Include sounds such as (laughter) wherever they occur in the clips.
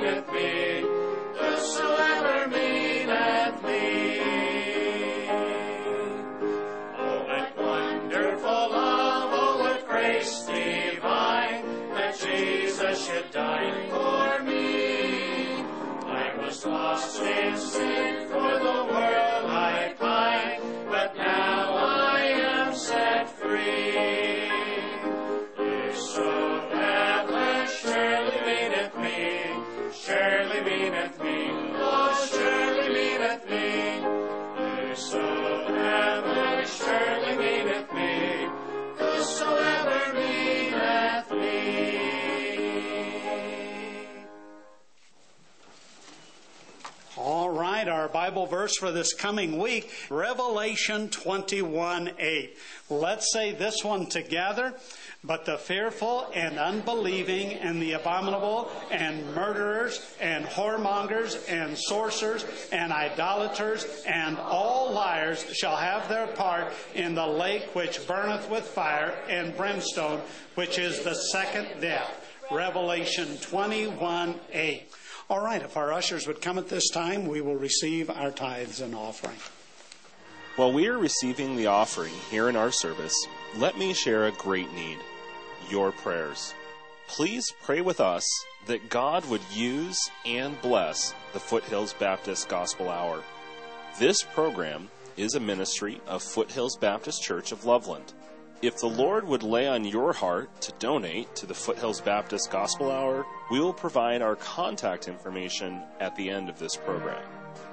meaneth Bible verse for this coming week, Revelation 21 8. Let's say this one together. But the fearful and unbelieving and the abominable and murderers and whoremongers and sorcerers and idolaters and all liars shall have their part in the lake which burneth with fire and brimstone, which is the second death. Revelation 21 8. All right, if our ushers would come at this time, we will receive our tithes and offering. While we are receiving the offering here in our service, let me share a great need your prayers. Please pray with us that God would use and bless the Foothills Baptist Gospel Hour. This program is a ministry of Foothills Baptist Church of Loveland. If the Lord would lay on your heart to donate to the Foothills Baptist Gospel Hour, we will provide our contact information at the end of this program.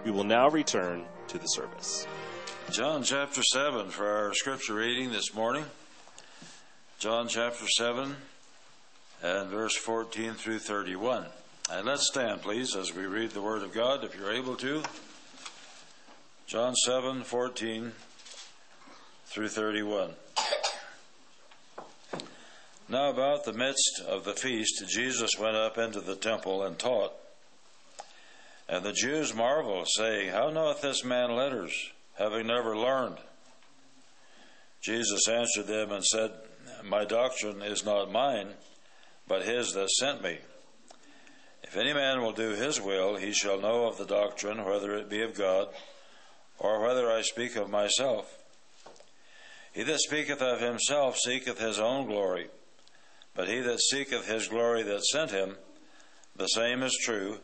We will now return to the service. John chapter 7 for our scripture reading this morning. John chapter 7 and verse 14 through 31. And let's stand, please, as we read the Word of God, if you're able to. John 7 14 through 31. Now, about the midst of the feast, Jesus went up into the temple and taught. And the Jews marveled, saying, How knoweth this man letters, having never learned? Jesus answered them and said, My doctrine is not mine, but his that sent me. If any man will do his will, he shall know of the doctrine, whether it be of God, or whether I speak of myself. He that speaketh of himself seeketh his own glory, but he that seeketh his glory that sent him, the same is true,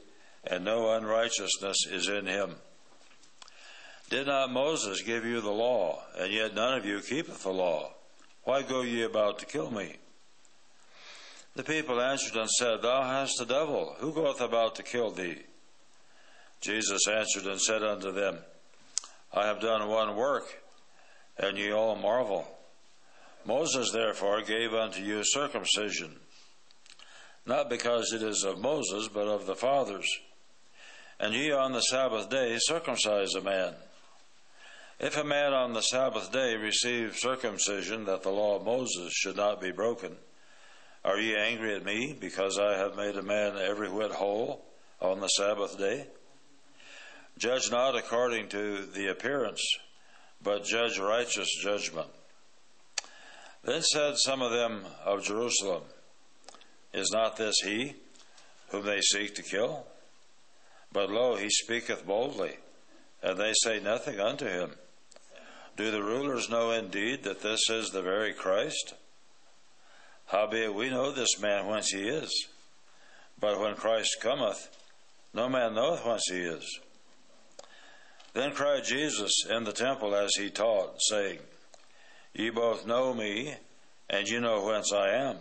and no unrighteousness is in him. Did not Moses give you the law, and yet none of you keepeth the law? Why go ye about to kill me? The people answered and said, Thou hast a devil. Who goeth about to kill thee? Jesus answered and said unto them, I have done one work, and ye all marvel. Moses therefore gave unto you circumcision, not because it is of Moses, but of the fathers. And ye on the Sabbath day circumcise a man. If a man on the Sabbath day receive circumcision, that the law of Moses should not be broken, are ye angry at me, because I have made a man every whit whole on the Sabbath day? Judge not according to the appearance, but judge righteous judgment. Then said some of them of Jerusalem, Is not this he whom they seek to kill? But lo, he speaketh boldly, and they say nothing unto him. Do the rulers know indeed that this is the very Christ? Howbeit we know this man whence he is. But when Christ cometh, no man knoweth whence he is. Then cried Jesus in the temple as he taught, saying, Ye both know me, and ye know whence I am.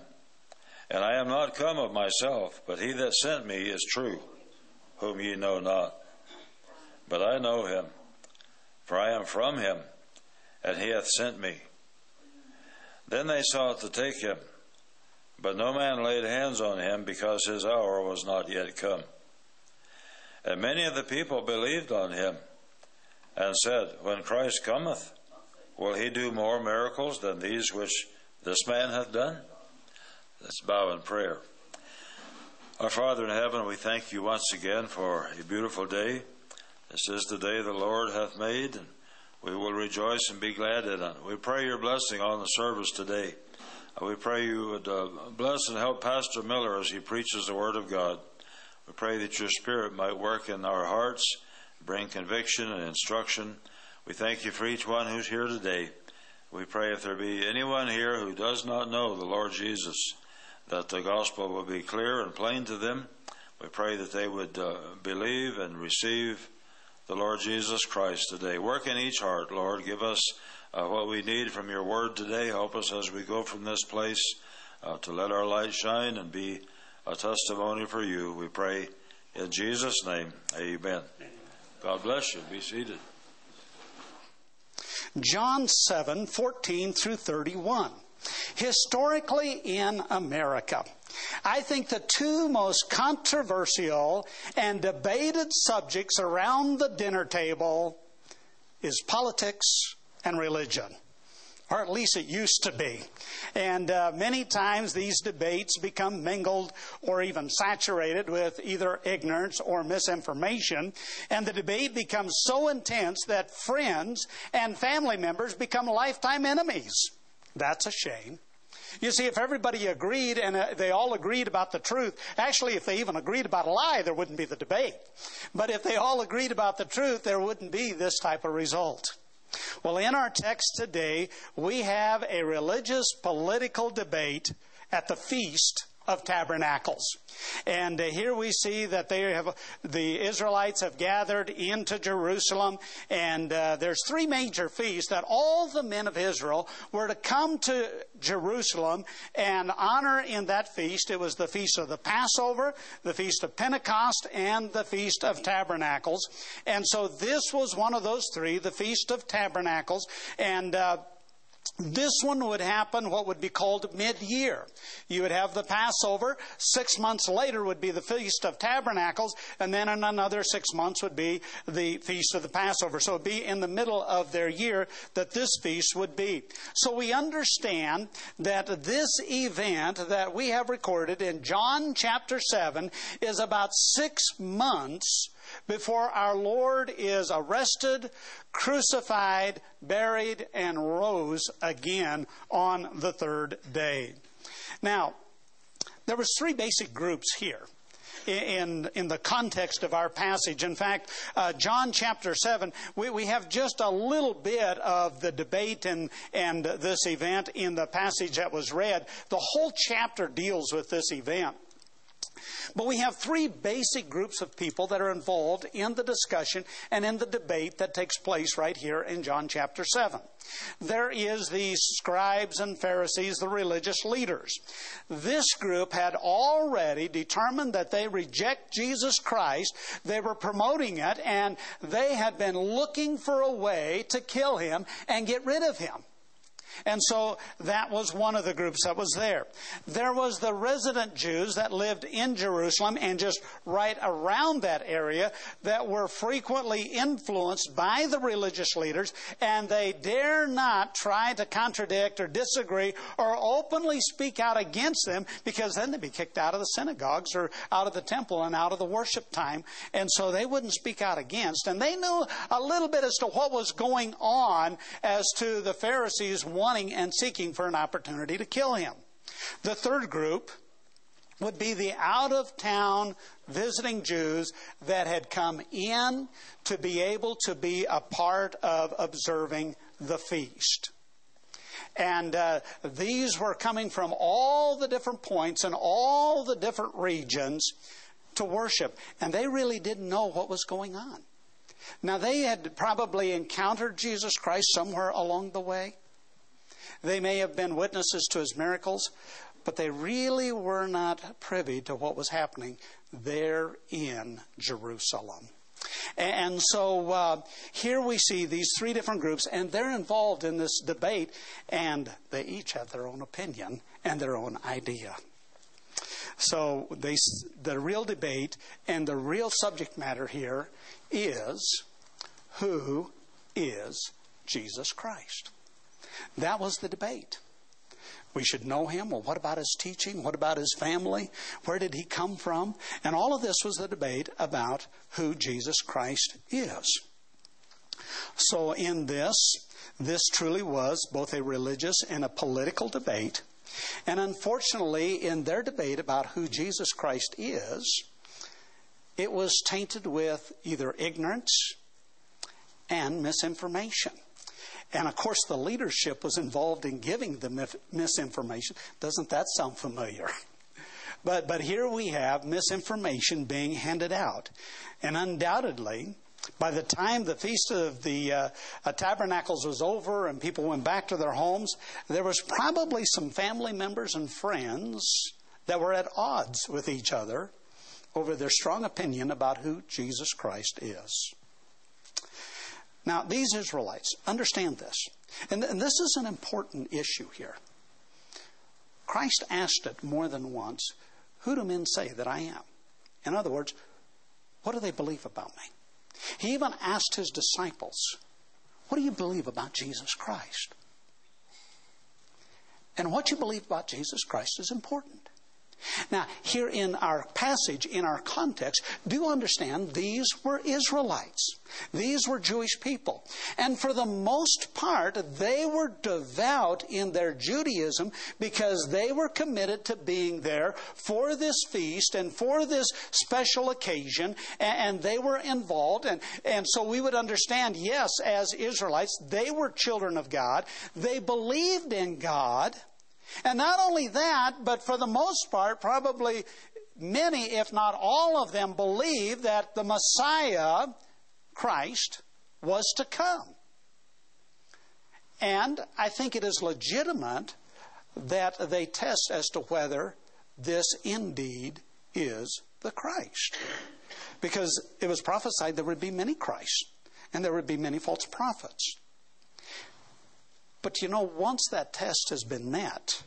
And I am not come of myself, but he that sent me is true, whom ye know not. But I know him, for I am from him, and he hath sent me. Then they sought to take him, but no man laid hands on him, because his hour was not yet come. And many of the people believed on him, and said, When Christ cometh, will he do more miracles than these which this man hath done? Let's bow in prayer. Our Father in heaven, we thank you once again for a beautiful day. This is the day the Lord hath made, and we will rejoice and be glad in it. We pray your blessing on the service today. We pray you would uh, bless and help Pastor Miller as he preaches the Word of God. We pray that your Spirit might work in our hearts, bring conviction and instruction. We thank you for each one who's here today. We pray if there be anyone here who does not know the Lord Jesus, that the gospel will be clear and plain to them. We pray that they would uh, believe and receive the Lord Jesus Christ today. Work in each heart, Lord. Give us uh, what we need from your word today. Help us as we go from this place uh, to let our light shine and be a testimony for you. We pray in Jesus' name. Amen. God bless you. Be seated. John 7 14 through 31. Historically in America, I think the two most controversial and debated subjects around the dinner table is politics and religion or at least it used to be. And uh, many times these debates become mingled or even saturated with either ignorance or misinformation, and the debate becomes so intense that friends and family members become lifetime enemies. That's a shame. You see, if everybody agreed and uh, they all agreed about the truth, actually, if they even agreed about a lie, there wouldn't be the debate. But if they all agreed about the truth, there wouldn't be this type of result. Well, in our text today, we have a religious political debate at the Feast of Tabernacles. And uh, here we see that they have the Israelites have gathered into Jerusalem, and uh, there's three major feasts that all the men of Israel were to come to Jerusalem and honor in that feast. It was the feast of the Passover, the feast of Pentecost, and the feast of Tabernacles. And so this was one of those three, the feast of Tabernacles, and uh, this one would happen what would be called mid-year. You would have the Passover. Six months later would be the Feast of Tabernacles, and then in another six months would be the Feast of the Passover. So it would be in the middle of their year that this feast would be. So we understand that this event that we have recorded in John chapter 7 is about six months before our Lord is arrested, crucified, buried, and rose again on the third day. Now, there was three basic groups here in, in the context of our passage. In fact, uh, John chapter 7, we, we have just a little bit of the debate and, and this event in the passage that was read. The whole chapter deals with this event. But we have three basic groups of people that are involved in the discussion and in the debate that takes place right here in John chapter 7. There is the scribes and Pharisees, the religious leaders. This group had already determined that they reject Jesus Christ. They were promoting it and they had been looking for a way to kill him and get rid of him. And so that was one of the groups that was there. There was the resident Jews that lived in Jerusalem and just right around that area that were frequently influenced by the religious leaders, and they dare not try to contradict or disagree or openly speak out against them because then they'd be kicked out of the synagogues or out of the temple and out of the worship time. And so they wouldn't speak out against. And they knew a little bit as to what was going on as to the Pharisees wanting and seeking for an opportunity to kill him. The third group would be the out of town visiting Jews that had come in to be able to be a part of observing the feast. And uh, these were coming from all the different points and all the different regions to worship. And they really didn't know what was going on. Now, they had probably encountered Jesus Christ somewhere along the way. They may have been witnesses to his miracles, but they really were not privy to what was happening there in Jerusalem. And so uh, here we see these three different groups, and they're involved in this debate, and they each have their own opinion and their own idea. So they, the real debate and the real subject matter here is who is Jesus Christ? That was the debate. We should know him. Well, what about his teaching? What about his family? Where did he come from? And all of this was the debate about who Jesus Christ is. So, in this, this truly was both a religious and a political debate. And unfortunately, in their debate about who Jesus Christ is, it was tainted with either ignorance and misinformation. And of course, the leadership was involved in giving the misinformation. Doesn't that sound familiar? (laughs) But, but here we have misinformation being handed out. And undoubtedly, by the time the Feast of the uh, uh, Tabernacles was over and people went back to their homes, there was probably some family members and friends that were at odds with each other over their strong opinion about who Jesus Christ is. Now, these Israelites, understand this. And, and this is an important issue here. Christ asked it more than once Who do men say that I am? In other words, what do they believe about me? He even asked his disciples, What do you believe about Jesus Christ? And what you believe about Jesus Christ is important. Now, here in our passage, in our context, do understand these were Israelites. These were Jewish people. And for the most part, they were devout in their Judaism because they were committed to being there for this feast and for this special occasion, and they were involved. And, and so we would understand, yes, as Israelites, they were children of God. They believed in God. And not only that, but for the most part, probably many, if not all of them, believe that the Messiah, Christ, was to come. And I think it is legitimate that they test as to whether this indeed is the Christ. Because it was prophesied there would be many Christs and there would be many false prophets. But you know, once that test has been met,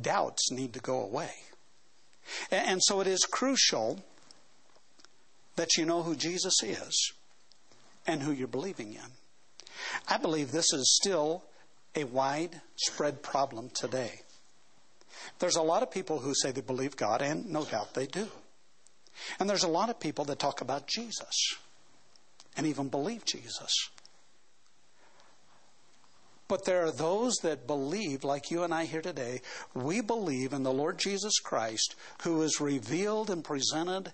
doubts need to go away. And so it is crucial that you know who Jesus is and who you're believing in. I believe this is still a widespread problem today. There's a lot of people who say they believe God, and no doubt they do. And there's a lot of people that talk about Jesus and even believe Jesus. But there are those that believe, like you and I here today, we believe in the Lord Jesus Christ who is revealed and presented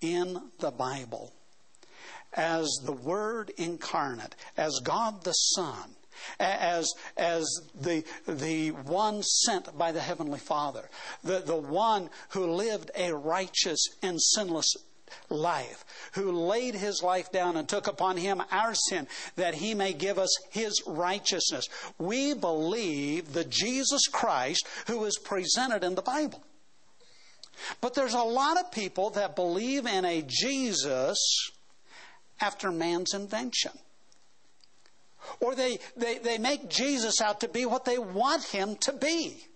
in the Bible as the Word incarnate, as God the Son, as, as the, the one sent by the Heavenly Father, the, the one who lived a righteous and sinless life, who laid his life down and took upon him our sin that he may give us his righteousness. We believe the Jesus Christ who is presented in the Bible. But there's a lot of people that believe in a Jesus after man's invention. Or they, they, they make Jesus out to be what they want him to be.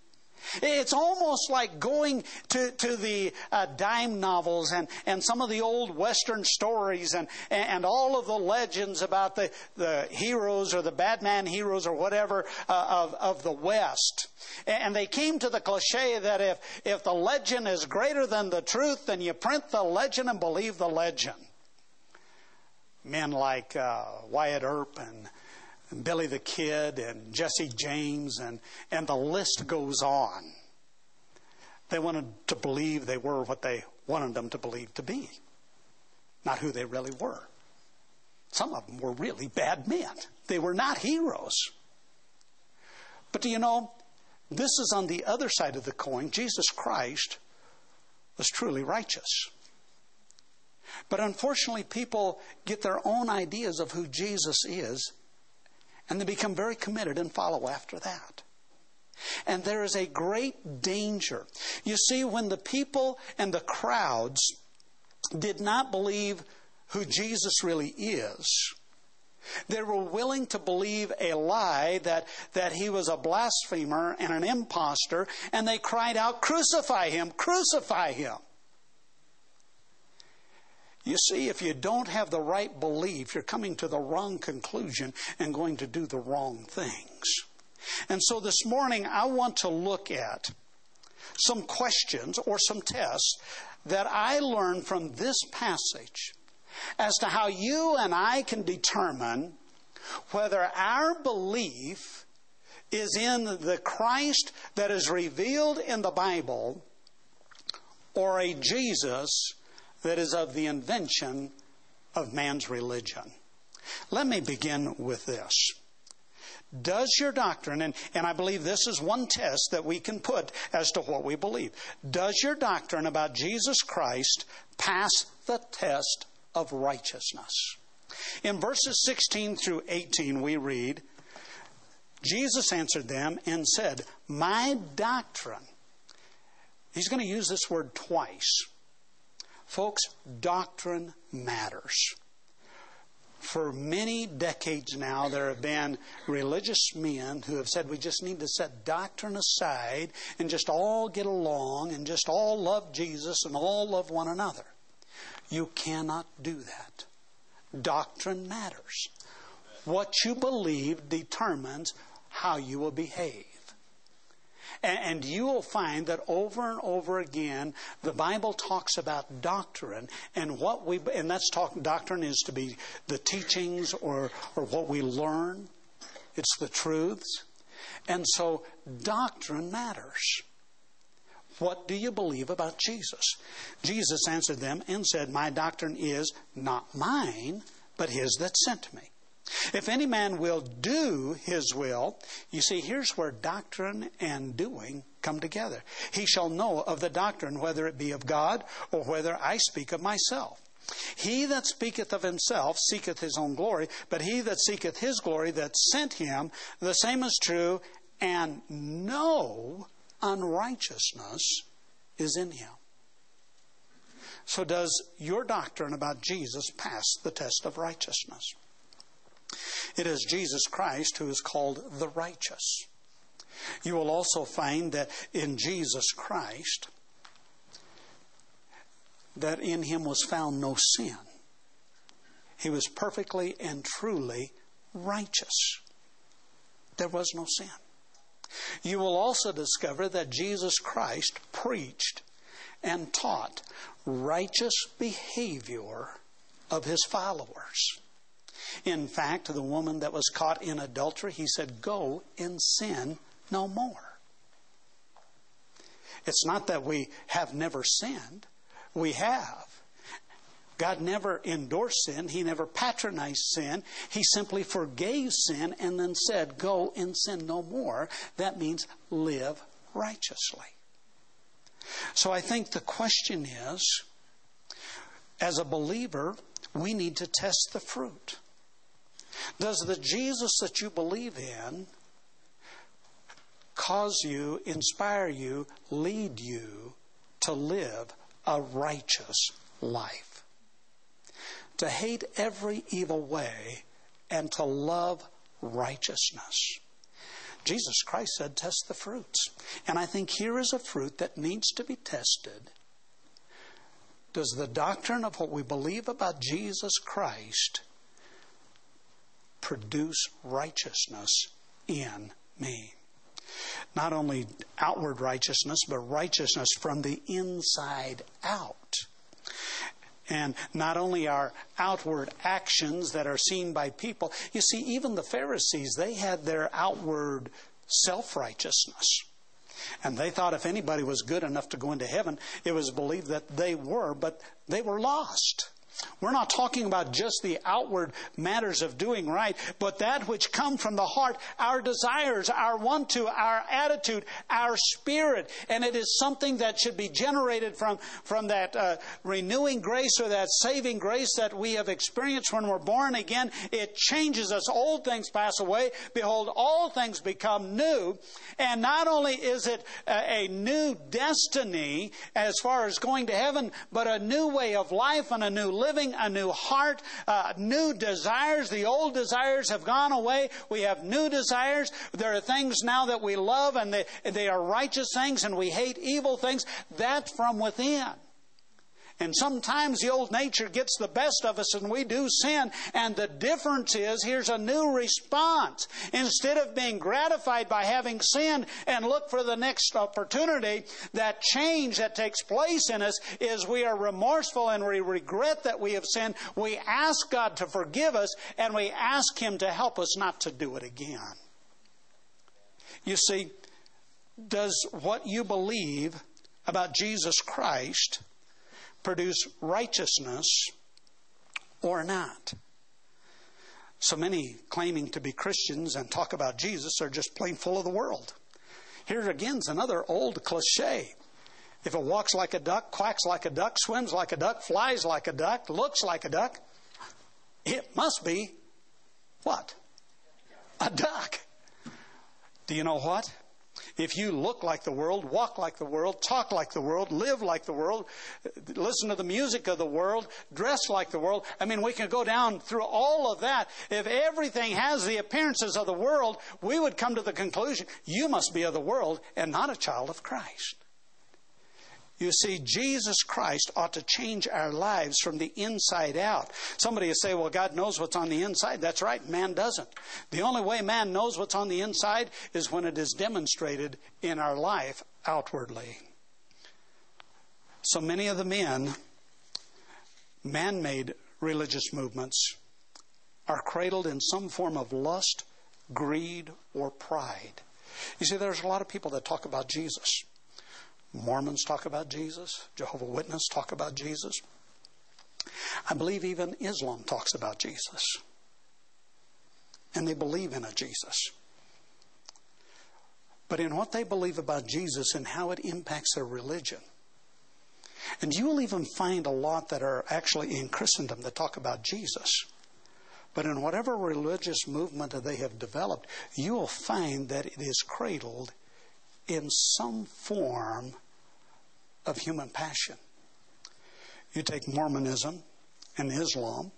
It's almost like going to, to the uh, dime novels and, and some of the old Western stories and, and all of the legends about the, the heroes or the bad man heroes or whatever uh, of, of the West. And they came to the cliche that if, if the legend is greater than the truth, then you print the legend and believe the legend. Men like uh, Wyatt Earp and Billy the Kid and Jesse James, and, and the list goes on. They wanted to believe they were what they wanted them to believe to be, not who they really were. Some of them were really bad men, they were not heroes. But do you know, this is on the other side of the coin. Jesus Christ was truly righteous. But unfortunately, people get their own ideas of who Jesus is and they become very committed and follow after that. And there is a great danger. You see, when the people and the crowds did not believe who Jesus really is, they were willing to believe a lie that, that he was a blasphemer and an impostor, and they cried out, Crucify him! Crucify him! You see, if you don't have the right belief, you're coming to the wrong conclusion and going to do the wrong things. And so this morning, I want to look at some questions or some tests that I learned from this passage as to how you and I can determine whether our belief is in the Christ that is revealed in the Bible or a Jesus that is of the invention of man's religion. Let me begin with this. Does your doctrine, and, and I believe this is one test that we can put as to what we believe, does your doctrine about Jesus Christ pass the test of righteousness? In verses 16 through 18, we read, Jesus answered them and said, My doctrine. He's going to use this word twice. Folks, doctrine matters. For many decades now, there have been religious men who have said we just need to set doctrine aside and just all get along and just all love Jesus and all love one another. You cannot do that. Doctrine matters. What you believe determines how you will behave. And you will find that over and over again, the Bible talks about doctrine, and what we and that's talk. Doctrine is to be the teachings or or what we learn. It's the truths, and so doctrine matters. What do you believe about Jesus? Jesus answered them and said, My doctrine is not mine, but his that sent me. If any man will do his will, you see, here's where doctrine and doing come together. He shall know of the doctrine, whether it be of God or whether I speak of myself. He that speaketh of himself seeketh his own glory, but he that seeketh his glory that sent him, the same is true, and no unrighteousness is in him. So, does your doctrine about Jesus pass the test of righteousness? It is Jesus Christ who is called the righteous. You will also find that in Jesus Christ, that in him was found no sin. He was perfectly and truly righteous. There was no sin. You will also discover that Jesus Christ preached and taught righteous behavior of his followers. In fact, the woman that was caught in adultery, he said, Go and sin no more. It's not that we have never sinned, we have. God never endorsed sin. He never patronized sin. He simply forgave sin and then said, Go and sin no more. That means live righteously. So I think the question is as a believer, we need to test the fruit. Does the Jesus that you believe in cause you, inspire you, lead you to live a righteous life? To hate every evil way and to love righteousness. Jesus Christ said, Test the fruits. And I think here is a fruit that needs to be tested. Does the doctrine of what we believe about Jesus Christ produce righteousness in me. Not only outward righteousness, but righteousness from the inside out. And not only our outward actions that are seen by people. You see, even the Pharisees, they had their outward self righteousness. And they thought if anybody was good enough to go into heaven, it was believed that they were, but they were lost. We're not talking about just the outward matters of doing right, but that which come from the heart, our desires, our want to, our attitude, our spirit. And it is something that should be generated from, from that uh, renewing grace or that saving grace that we have experienced when we're born again. It changes us. Old things pass away. Behold, all things become new. And not only is it a, a new destiny as far as going to heaven, but a new way of life and a new living, a new heart, uh, new desires. The old desires have gone away. We have new desires. There are things now that we love and they, they are righteous things and we hate evil things. That's from within. And sometimes the old nature gets the best of us and we do sin. And the difference is here's a new response. Instead of being gratified by having sinned and look for the next opportunity, that change that takes place in us is we are remorseful and we regret that we have sinned. We ask God to forgive us and we ask Him to help us not to do it again. You see, does what you believe about Jesus Christ produce righteousness or not. So many claiming to be Christians and talk about Jesus are just plain full of the world. Here again is another old cliche. If it walks like a duck, quacks like a duck, swims like a duck, flies like a duck, looks like a duck, it must be what? A duck. Do you know what? If you look like the world, walk like the world, talk like the world, live like the world, listen to the music of the world, dress like the world, I mean, we can go down through all of that. If everything has the appearances of the world, we would come to the conclusion you must be of the world and not a child of Christ. You see, Jesus Christ ought to change our lives from the inside out. Somebody will say, well, God knows what's on the inside. That's right, man doesn't. The only way man knows what's on the inside is when it is demonstrated in our life outwardly. So many of the men, man made religious movements, are cradled in some form of lust, greed, or pride. You see, there's a lot of people that talk about Jesus. Mormons talk about Jesus. Jehovah Witness talk about Jesus. I believe even Islam talks about Jesus. And they believe in a Jesus. But in what they believe about Jesus and how it impacts their religion. And you will even find a lot that are actually in Christendom that talk about Jesus. But in whatever religious movement that they have developed, you will find that it is cradled in some form of human passion. You take Mormonism and Islam,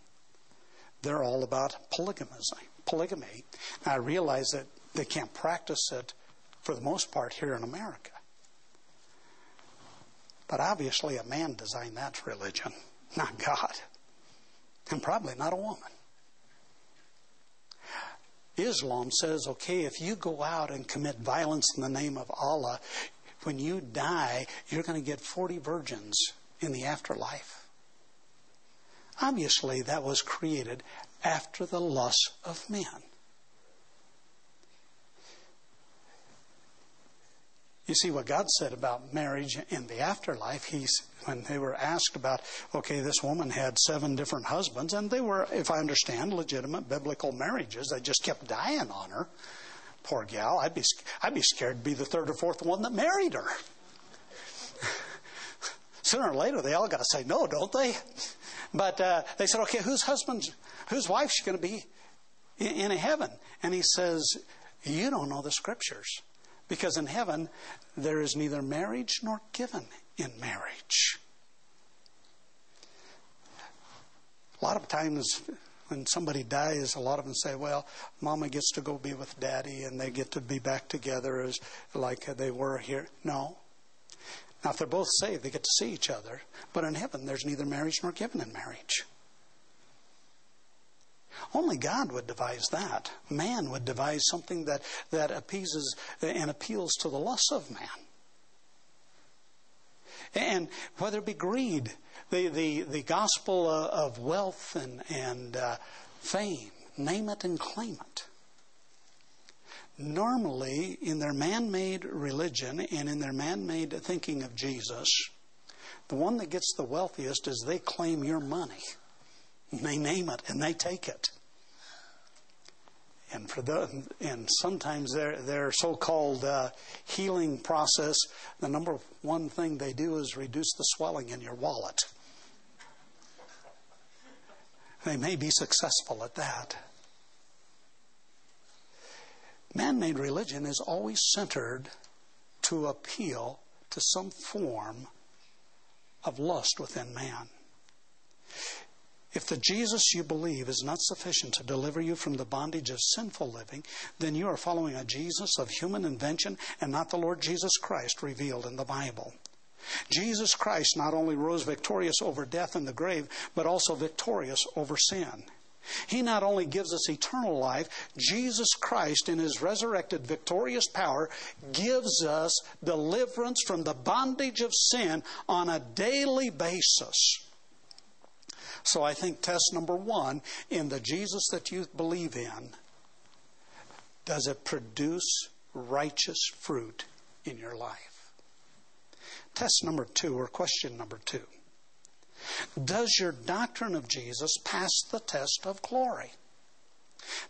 they're all about polygamy. Polygamy. Now, I realize that they can't practice it for the most part here in America. But obviously, a man designed that religion, (laughs) not God, and probably not a woman. Islam says, okay, if you go out and commit violence in the name of Allah, when you die, you're going to get 40 virgins in the afterlife. Obviously, that was created after the lust of men. You see what God said about marriage in the afterlife. He's when they were asked about, okay, this woman had seven different husbands, and they were, if I understand, legitimate biblical marriages. They just kept dying on her. Poor gal. I'd be, I'd be scared to be the third or fourth one that married her. (laughs) Sooner or later, they all got to say no, don't they? But uh, they said, okay, whose husband, whose wife's going to be in, in heaven? And he says, you don't know the scriptures. Because in heaven, there is neither marriage nor given in marriage. A lot of times, when somebody dies, a lot of them say, well, mama gets to go be with daddy and they get to be back together as like they were here. No. Now, if they're both saved, they get to see each other. But in heaven, there's neither marriage nor given in marriage. Only God would devise that. Man would devise something that, that appeases and appeals to the lusts of man. And whether it be greed, the, the, the gospel of wealth and, and uh, fame, name it and claim it. Normally, in their man made religion and in their man made thinking of Jesus, the one that gets the wealthiest is they claim your money. They name it and they take it. And for the, and sometimes their their so-called uh, healing process, the number one thing they do is reduce the swelling in your wallet. They may be successful at that. Man made religion is always centered to appeal to some form of lust within man. If the Jesus you believe is not sufficient to deliver you from the bondage of sinful living, then you are following a Jesus of human invention and not the Lord Jesus Christ revealed in the Bible. Jesus Christ not only rose victorious over death and the grave, but also victorious over sin. He not only gives us eternal life, Jesus Christ, in his resurrected, victorious power, gives us deliverance from the bondage of sin on a daily basis. So I think test number one in the Jesus that you believe in, does it produce righteous fruit in your life? Test number two, or question number two. Does your doctrine of Jesus pass the test of glory?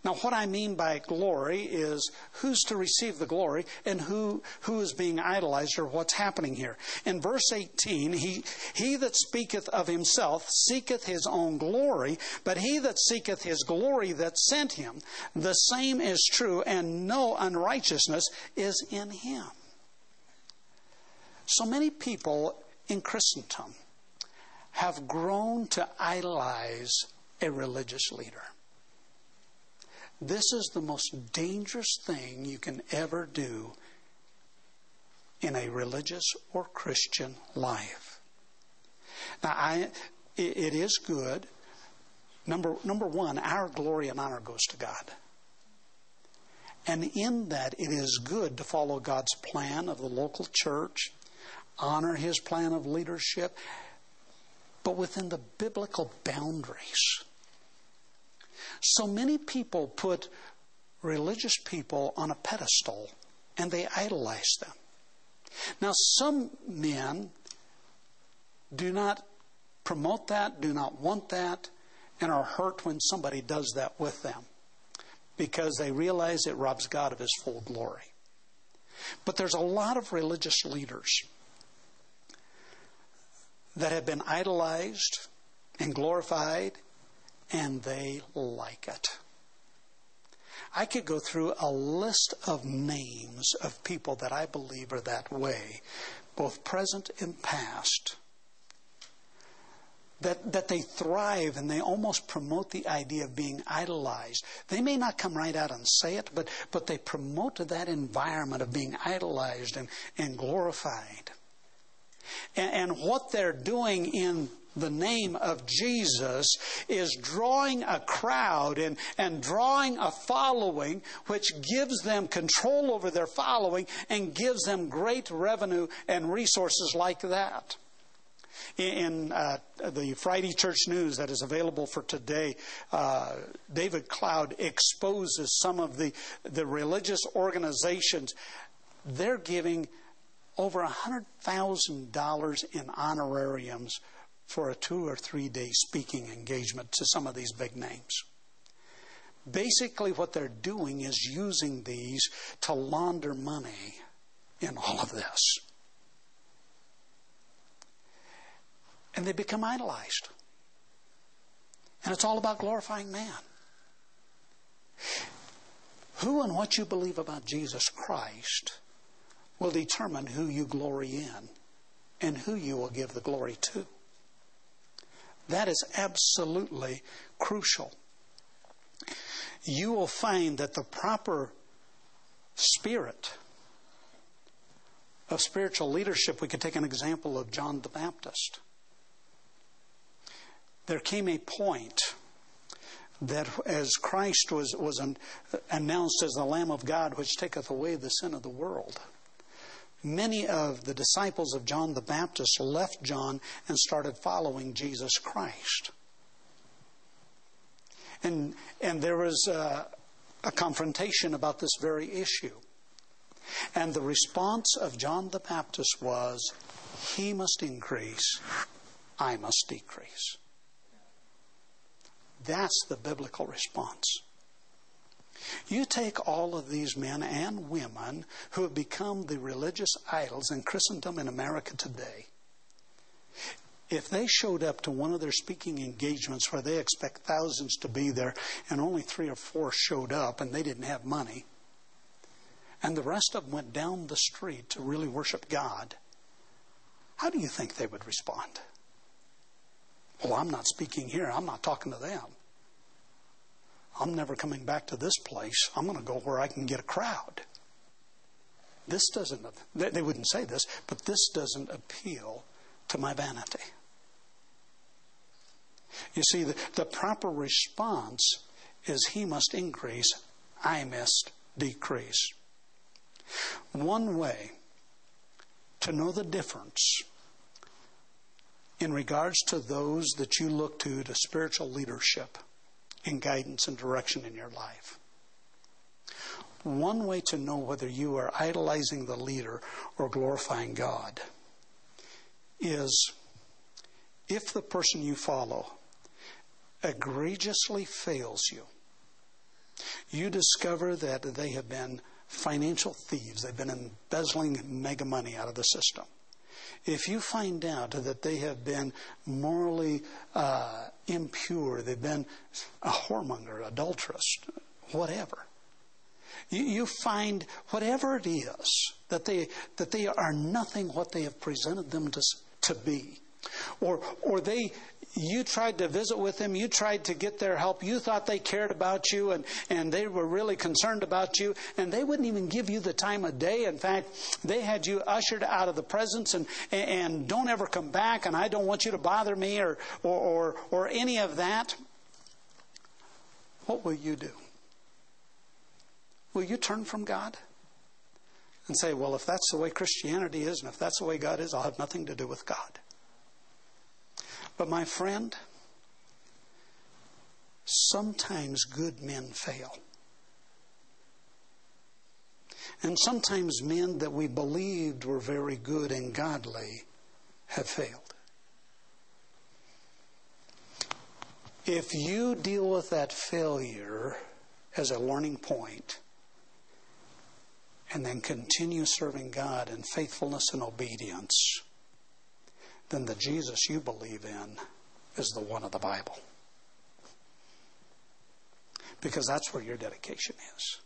Now, what I mean by glory is who's to receive the glory and who, who is being idolized or what's happening here. In verse 18, he, he that speaketh of himself seeketh his own glory, but he that seeketh his glory that sent him, the same is true, and no unrighteousness is in him. So many people in Christendom have grown to idolize a religious leader. This is the most dangerous thing you can ever do in a religious or Christian life. Now, I, it is good. Number, number one, our glory and honor goes to God. And in that, it is good to follow God's plan of the local church, honor His plan of leadership, but within the biblical boundaries. So many people put religious people on a pedestal and they idolize them. Now, some men do not promote that, do not want that, and are hurt when somebody does that with them because they realize it robs God of his full glory. But there's a lot of religious leaders that have been idolized and glorified and they like it. I could go through a list of names of people that I believe are that way, both present and past. That, that they thrive and they almost promote the idea of being idolized. They may not come right out and say it, but, but they promote that environment of being idolized and, and glorified. And, what they're doing in the name of Jesus is drawing a crowd and, and drawing a following which gives them control over their following and gives them great revenue and resources like that. In uh, the Friday Church News that is available for today, uh, David Cloud exposes some of the, the religious organizations. They're giving over $100,000 in honorariums for a two or three day speaking engagement to some of these big names. Basically, what they're doing is using these to launder money in all of this. And they become idolized. And it's all about glorifying man. Who and what you believe about Jesus Christ will determine who you glory in and who you will give the glory to. That is absolutely crucial. You will find that the proper spirit of spiritual leadership, we could take an example of John the Baptist. There came a point that as Christ was, was announced as the Lamb of God, which taketh away the sin of the world, many of the disciples of John the Baptist left John and started following Jesus Christ. And, and there was a, a confrontation about this very issue. And the response of John the Baptist was, He must increase, I must decrease. That's the biblical response. You take all of these men and women who have become the religious idols in Christendom in America today. If they showed up to one of their speaking engagements where they expect thousands to be there and only three or four showed up and they didn't have money, and the rest of them went down the street to really worship God, how do you think they would respond? Well, I'm not speaking here. I'm not talking to them. I'm never coming back to this place. I'm going to go where I can get a crowd. This doesn't, they wouldn't say this, but this doesn't appeal to my vanity. You see, the, the proper response is He must increase, I must decrease. One way to know the difference in regards to those that you look to to spiritual leadership and guidance and direction in your life. One way to know whether you are idolizing the leader or glorifying God is if the person you follow egregiously fails you, you discover that they have been financial thieves, they've been embezzling mega money out of the system. If you find out that they have been morally uh, impure, they've been a whoremonger, adulteress, whatever, you, you find whatever it is that they that they are nothing what they have presented them to, to be, or or they you tried to visit with them, you tried to get their help, you thought they cared about you and, and they were really concerned about you, and they wouldn't even give you the time of day. In fact, they had you ushered out of the presence and, and don't ever come back, and I don't want you to bother me or, or, or, or any of that. What will you do? Will you turn from God? And say, well, if that's the way Christianity is, and if that's the way God is, I'll have nothing to do with God. But my friend, sometimes good men fail. And sometimes men that we believed were very good and godly have failed. If you deal with that failure as a learning point and then continue serving God in faithfulness and obedience, then the Jesus you believe in is the one of the Bible. Because that's where your dedication is.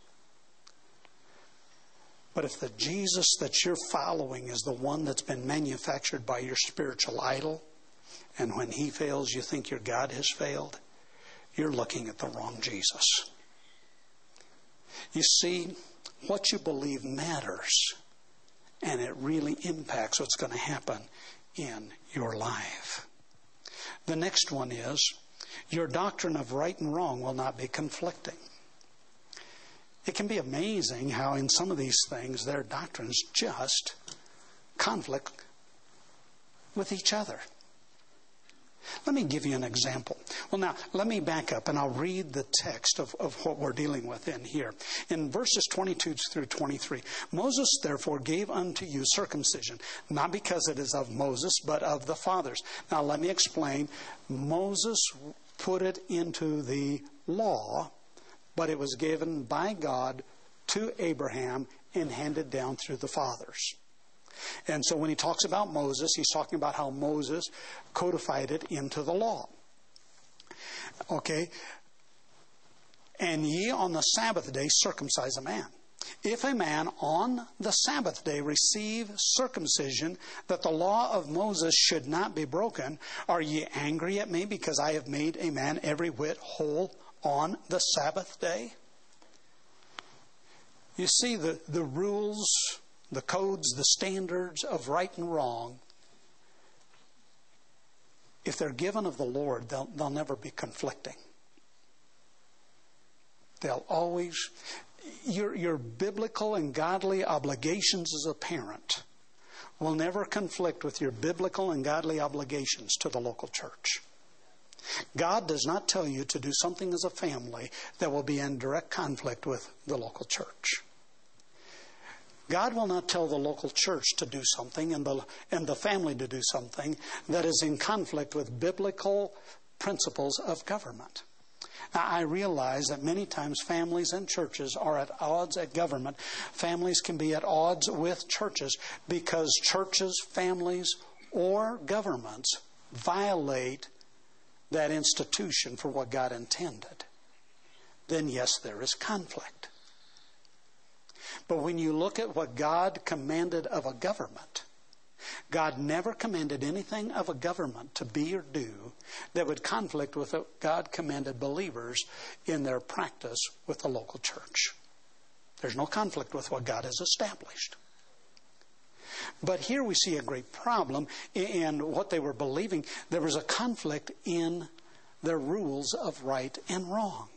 But if the Jesus that you're following is the one that's been manufactured by your spiritual idol, and when he fails, you think your God has failed, you're looking at the wrong Jesus. You see, what you believe matters, and it really impacts what's going to happen in your life. The next one is your doctrine of right and wrong will not be conflicting. It can be amazing how, in some of these things, their doctrines just conflict with each other. Let me give you an example. Well, now, let me back up and I'll read the text of, of what we're dealing with in here. In verses 22 through 23, Moses therefore gave unto you circumcision, not because it is of Moses, but of the fathers. Now, let me explain. Moses put it into the law, but it was given by God to Abraham and handed down through the fathers. And so when he talks about Moses, he's talking about how Moses codified it into the law. Okay? And ye on the Sabbath day circumcise a man. If a man on the Sabbath day receive circumcision, that the law of Moses should not be broken, are ye angry at me because I have made a man every whit whole on the Sabbath day? You see, the, the rules the codes, the standards of right and wrong, if they're given of the Lord, they'll, they'll never be conflicting. They'll always, your, your biblical and godly obligations as a parent will never conflict with your biblical and godly obligations to the local church. God does not tell you to do something as a family that will be in direct conflict with the local church. God will not tell the local church to do something and the, and the family to do something that is in conflict with biblical principles of government. Now, I realize that many times families and churches are at odds at government. Families can be at odds with churches because churches, families, or governments violate that institution for what God intended. Then, yes, there is conflict. But when you look at what God commanded of a government, God never commanded anything of a government to be or do that would conflict with what God commanded believers in their practice with the local church. There's no conflict with what God has established. But here we see a great problem in what they were believing. There was a conflict in their rules of right and wrong.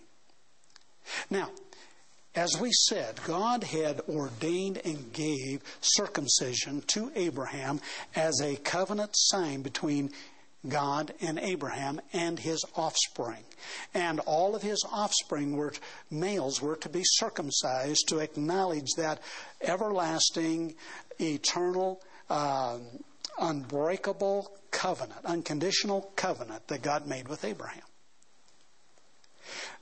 Now, as we said, God had ordained and gave circumcision to Abraham as a covenant sign between God and Abraham and his offspring. And all of his offspring were males were to be circumcised to acknowledge that everlasting, eternal, uh, unbreakable covenant, unconditional covenant that God made with Abraham.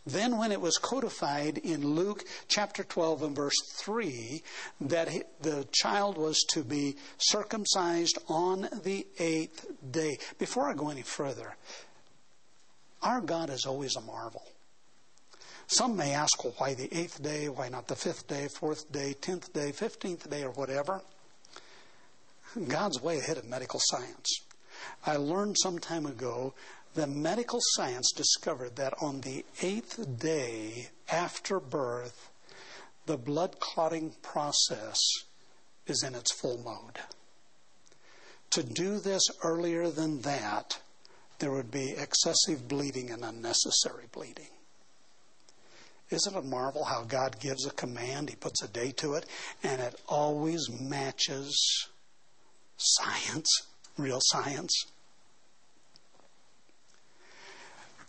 Then, when it was codified in Luke chapter 12 and verse 3 that the child was to be circumcised on the eighth day. Before I go any further, our God is always a marvel. Some may ask, well, why the eighth day? Why not the fifth day, fourth day, tenth day, fifteenth day, or whatever? God's way ahead of medical science. I learned some time ago that medical science discovered that on the eighth day after birth, the blood clotting process is in its full mode. To do this earlier than that, there would be excessive bleeding and unnecessary bleeding. Isn't it a marvel how God gives a command, He puts a day to it, and it always matches science, real science?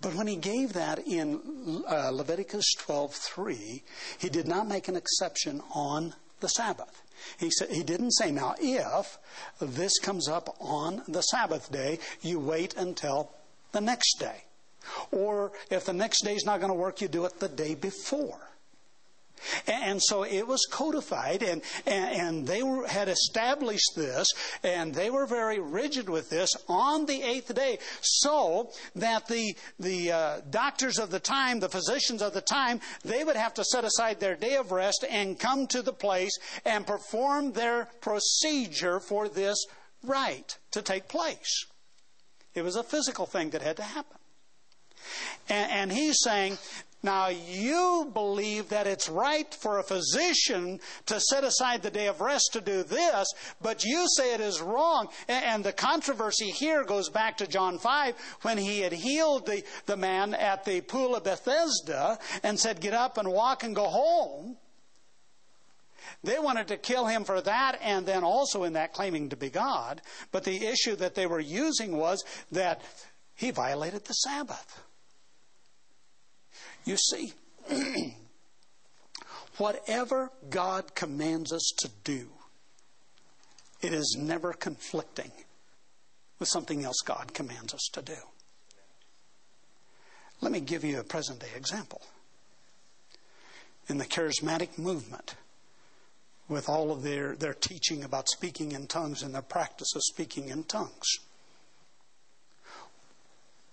But when he gave that in uh, Leviticus 12:3, he did not make an exception on the Sabbath. He said he didn't say now if this comes up on the Sabbath day, you wait until the next day. Or if the next day is not going to work, you do it the day before. And so it was codified, and, and, they were, had established this, and they were very rigid with this on the eighth day, so that the, the uh, doctors of the time, the physicians of the time, they would have to set aside their day of rest and come to the place and perform their procedure for this rite to take place. It was a physical thing that had to happen. And, and he's saying now, you believe that it's right for a physician to set aside the day of rest to do this, but you say it is wrong. And the controversy here goes back to John 5 when he had healed the, the man at the pool of Bethesda and said, Get up and walk and go home. They wanted to kill him for that and then also in that claiming to be God. But the issue that they were using was that he violated the Sabbath. You see, (clears throat) whatever God commands us to do, it is never conflicting with something else God commands us to do. Let me give you a present day example. In the charismatic movement, with all of their, their teaching about speaking in tongues and their practice of speaking in tongues,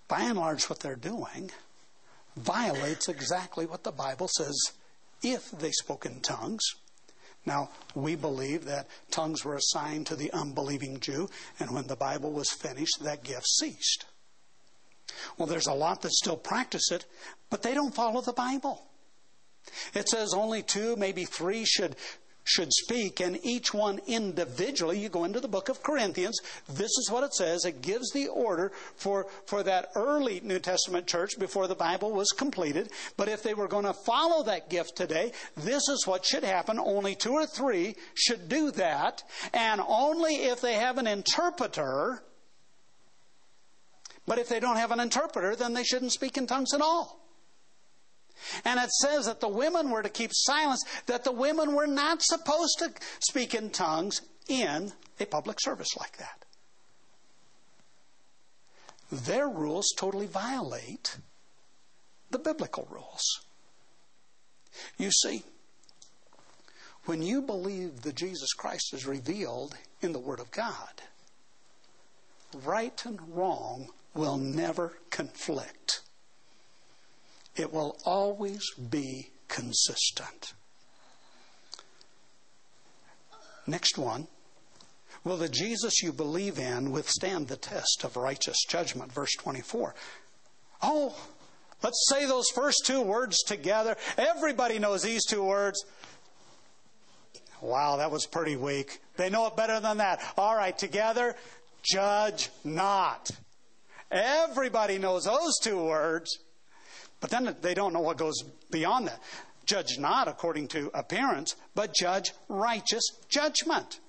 by and large, what they're doing violates exactly what the Bible says if they spoke in tongues. Now, we believe that tongues were assigned to the unbelieving Jew, and when the Bible was finished, that gift ceased. Well, there's a lot that still practice it, but they don't follow the Bible. It says only two, maybe three should should speak, and each one individually. You go into the book of Corinthians, this is what it says. It gives the order for, for that early New Testament church before the Bible was completed. But if they were going to follow that gift today, this is what should happen. Only two or three should do that, and only if they have an interpreter. But if they don't have an interpreter, then they shouldn't speak in tongues at all. And it says that the women were to keep silence, that the women were not supposed to speak in tongues in a public service like that. Their rules totally violate the biblical rules. You see, when you believe that Jesus Christ is revealed in the Word of God, right and wrong will never conflict it will always be consistent. Next one. Will the Jesus you believe in withstand the test of righteous judgment? Verse 24. Oh, let's say those first two words together. Everybody knows these two words. Wow, that was pretty weak. They know it better than that. All right, together, judge not. Everybody knows those two words. But then they don't know what goes beyond that. Judge not according to appearance, but judge righteous judgment.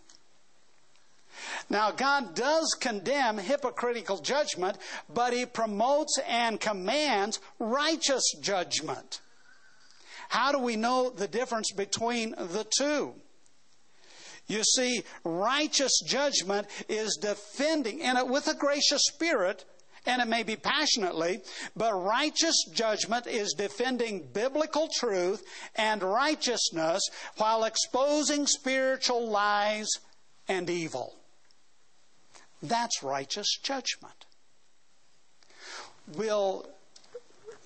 Now, God does condemn hypocritical judgment, but He promotes and commands righteous judgment. How do we know the difference between the two? You see, righteous judgment is defending, and with a gracious spirit, and it may be passionately, but righteous judgment is defending biblical truth and righteousness while exposing spiritual lies and evil. That's righteous judgment. Will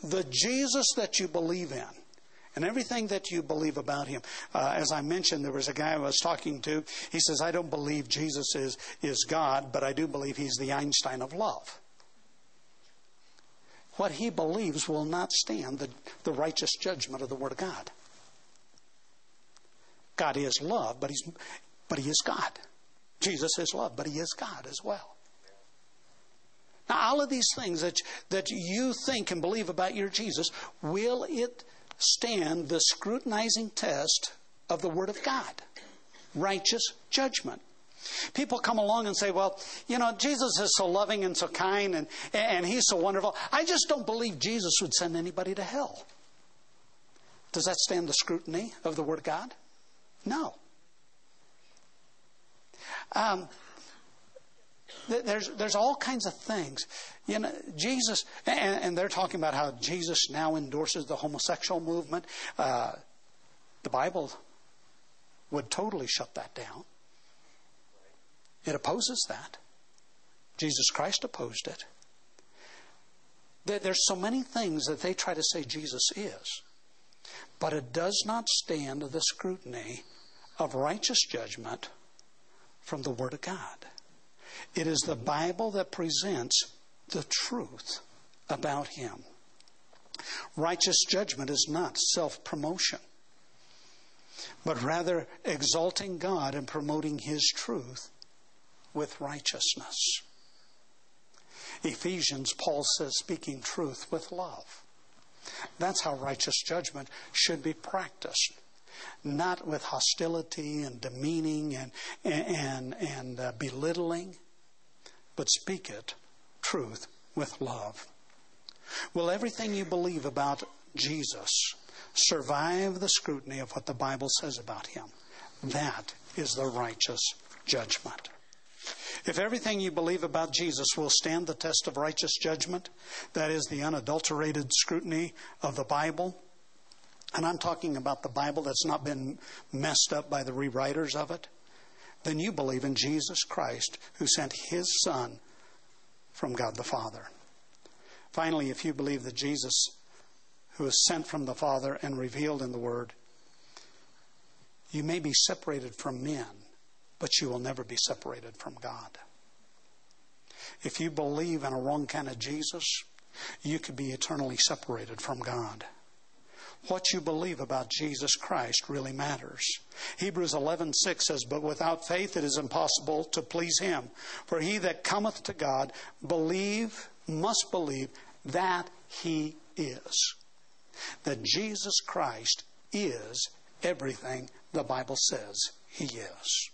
the Jesus that you believe in and everything that you believe about him. Uh, as I mentioned, there was a guy I was talking to. He says, I don't believe Jesus is, is God, but I do believe he's the Einstein of love. What he believes will not stand the, the righteous judgment of the Word of God. God is love, but, he's, but he is God. Jesus is love, but he is God as well. Now, all of these things that, that you think and believe about your Jesus, will it stand the scrutinizing test of the Word of God? Righteous judgment. People come along and say, well, you know, Jesus is so loving and so kind and, and he's so wonderful. I just don't believe Jesus would send anybody to hell. Does that stand the scrutiny of the Word of God? No. Um, there's, there's all kinds of things. You know, Jesus, and, and they're talking about how Jesus now endorses the homosexual movement. Uh, the Bible would totally shut that down. It opposes that. Jesus Christ opposed it. There's so many things that they try to say Jesus is, but it does not stand the scrutiny of righteous judgment from the Word of God. It is the Bible that presents the truth about Him. Righteous judgment is not self promotion, but rather exalting God and promoting His truth with righteousness. Ephesians, Paul says, speaking truth with love. That's how righteous judgment should be practiced. Not with hostility and demeaning and, and, and uh, belittling, but speak it, truth, with love. Will everything you believe about Jesus survive the scrutiny of what the Bible says about him? That is the righteous judgment. If everything you believe about Jesus will stand the test of righteous judgment, that is the unadulterated scrutiny of the Bible, and I'm talking about the Bible that's not been messed up by the rewriters of it, then you believe in Jesus Christ who sent his Son from God the Father. Finally, if you believe that Jesus, who is sent from the Father and revealed in the Word, you may be separated from men, but you will never be separated from God. If you believe in a wrong kind of Jesus, you could be eternally separated from God what you believe about Jesus Christ really matters. Hebrews 11:6 says, "But without faith it is impossible to please him, for he that cometh to God believe must believe that he is." That Jesus Christ is everything the Bible says he is.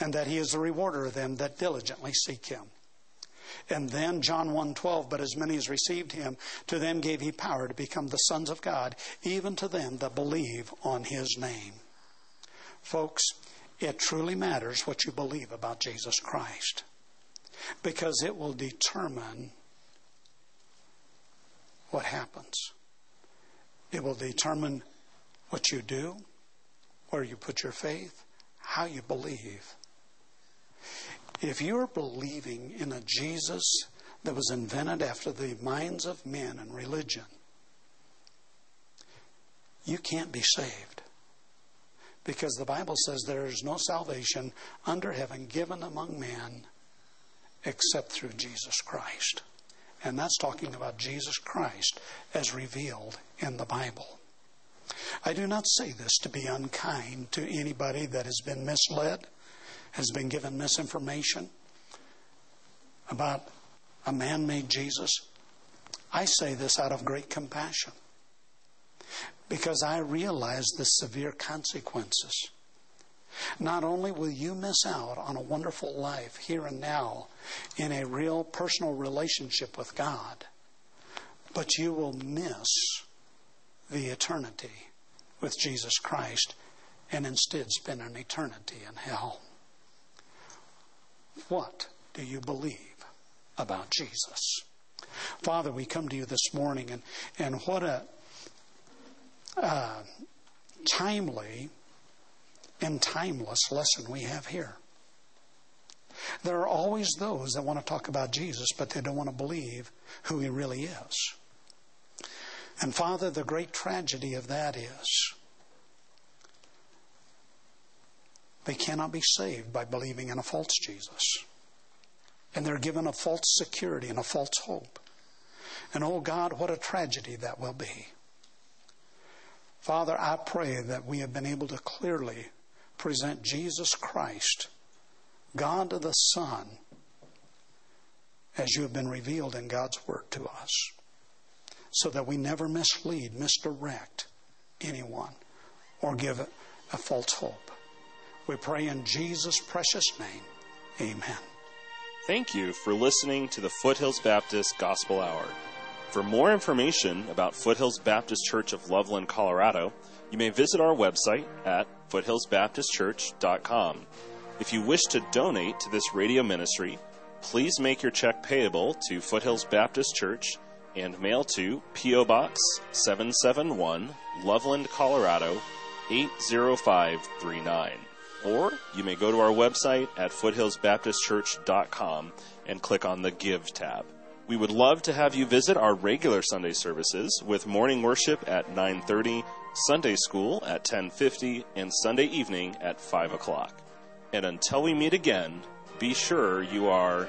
And that he is the rewarder of them that diligently seek him. And then John 1:12, but as many as received him, to them gave he power to become the sons of God, even to them that believe on his name. Folks, it truly matters what you believe about Jesus Christ because it will determine what happens. It will determine what you do, where you put your faith, how you believe. If you're believing in a Jesus that was invented after the minds of men and religion, you can't be saved. Because the Bible says there is no salvation under heaven given among men except through Jesus Christ. And that's talking about Jesus Christ as revealed in the Bible. I do not say this to be unkind to anybody that has been misled has been given misinformation about a man made Jesus. I say this out of great compassion because I realize the severe consequences. Not only will you miss out on a wonderful life here and now in a real personal relationship with God, but you will miss the eternity with Jesus Christ and instead spend an eternity in hell. What do you believe about Jesus? Father, we come to you this morning, and, and what a uh, timely and timeless lesson we have here. There are always those that want to talk about Jesus, but they don't want to believe who he really is. And Father, the great tragedy of that is they cannot be saved by believing in a false Jesus. And they're given a false security and a false hope. And oh God, what a tragedy that will be. Father, I pray that we have been able to clearly present Jesus Christ, God of the Son, as you have been revealed in God's Word to us, so that we never mislead, misdirect anyone, or give a false hope. We pray in Jesus' precious name. Amen. Thank you for listening to the Foothills Baptist Gospel Hour. For more information about Foothills Baptist Church of Loveland, Colorado, you may visit our website at foothillsbaptistchurch.com. If you wish to donate to this radio ministry, please make your check payable to Foothills Baptist Church and mail to P.O. Box 771, Loveland, Colorado 80539. Or you may go to our website at foothillsbaptistchurch.com and click on the Give tab. We would love to have you visit our regular Sunday services with morning worship at 9:30, Sunday school at 10:50, and Sunday evening at 5 o'clock. And until we meet again, be sure you are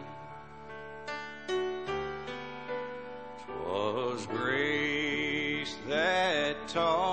Grace that taught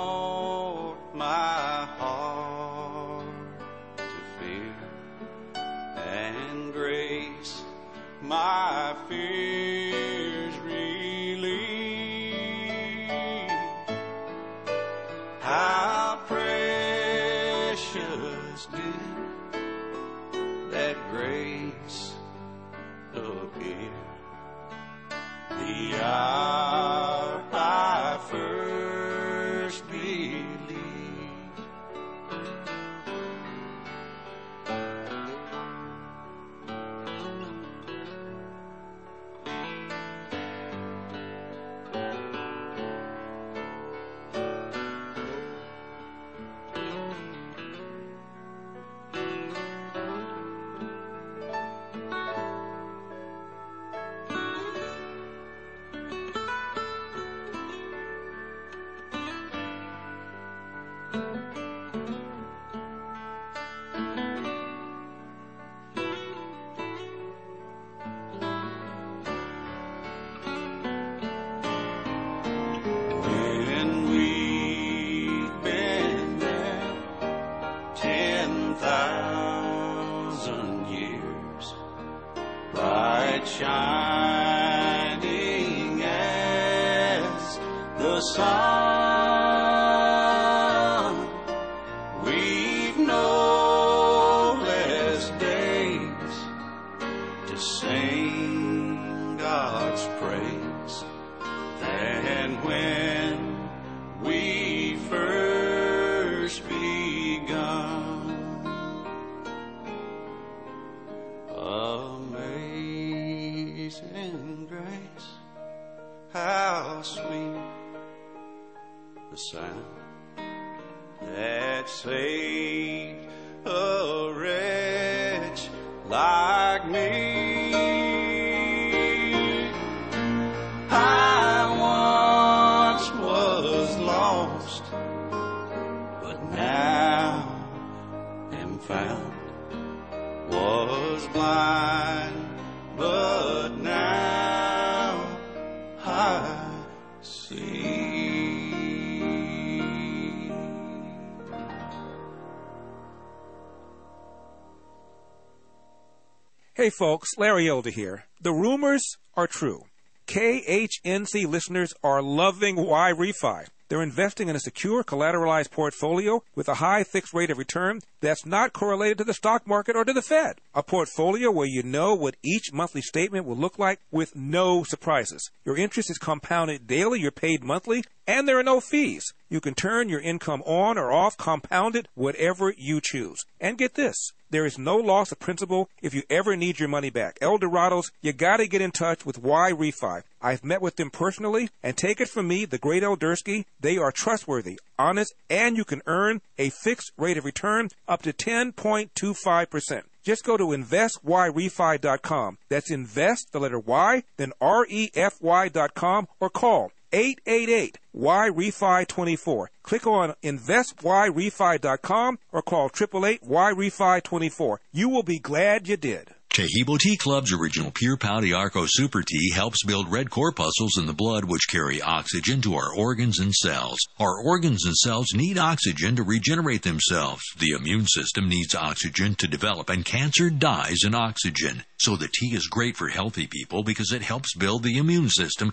Folks, Larry Elder here. The rumors are true. KHNC listeners are loving YRefy. They're investing in a secure collateralized portfolio with a high fixed rate of return that's not correlated to the stock market or to the Fed. A portfolio where you know what each monthly statement will look like with no surprises. Your interest is compounded daily, you're paid monthly, and there are no fees. You can turn your income on or off, compounded, whatever you choose. And get this. There is no loss of principal if you ever need your money back. Eldorados, you gotta get in touch with YRefy. I've met with them personally, and take it from me, the great Eldersky, they are trustworthy, honest, and you can earn a fixed rate of return up to 10.25%. Just go to investyrefy.com. That's invest, the letter Y, then R-E-F-Y.com, or call 888 YRefy 24. Click on investyrefy.com or call 888 YRefy 24. You will be glad you did. Taheebo Tea Club's original Pau de Arco Super Tea helps build red corpuscles in the blood which carry oxygen to our organs and cells. Our organs and cells need oxygen to regenerate themselves. The immune system needs oxygen to develop and cancer dies in oxygen. So the tea is great for healthy people because it helps build the immune system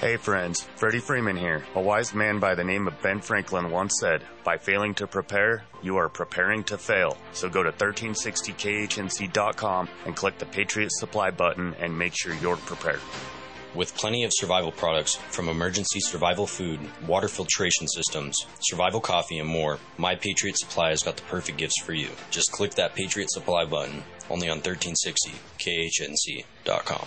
Hey friends, Freddie Freeman here. A wise man by the name of Ben Franklin once said, By failing to prepare, you are preparing to fail. So go to 1360khnc.com and click the Patriot Supply button and make sure you're prepared. With plenty of survival products from emergency survival food, water filtration systems, survival coffee, and more, My Patriot Supply has got the perfect gifts for you. Just click that Patriot Supply button only on 1360khnc.com.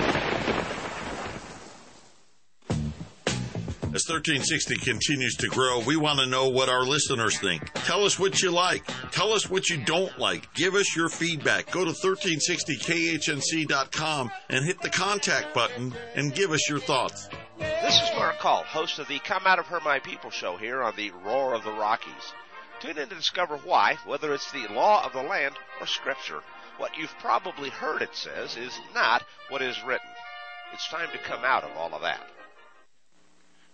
As 1360 continues to grow, we want to know what our listeners think. Tell us what you like. Tell us what you don't like. Give us your feedback. Go to 1360khnc.com and hit the contact button and give us your thoughts. This is Mark Call, host of the Come Out of Her My People show here on the Roar of the Rockies. Tune in to discover why, whether it's the law of the land or scripture, what you've probably heard it says is not what is written. It's time to come out of all of that.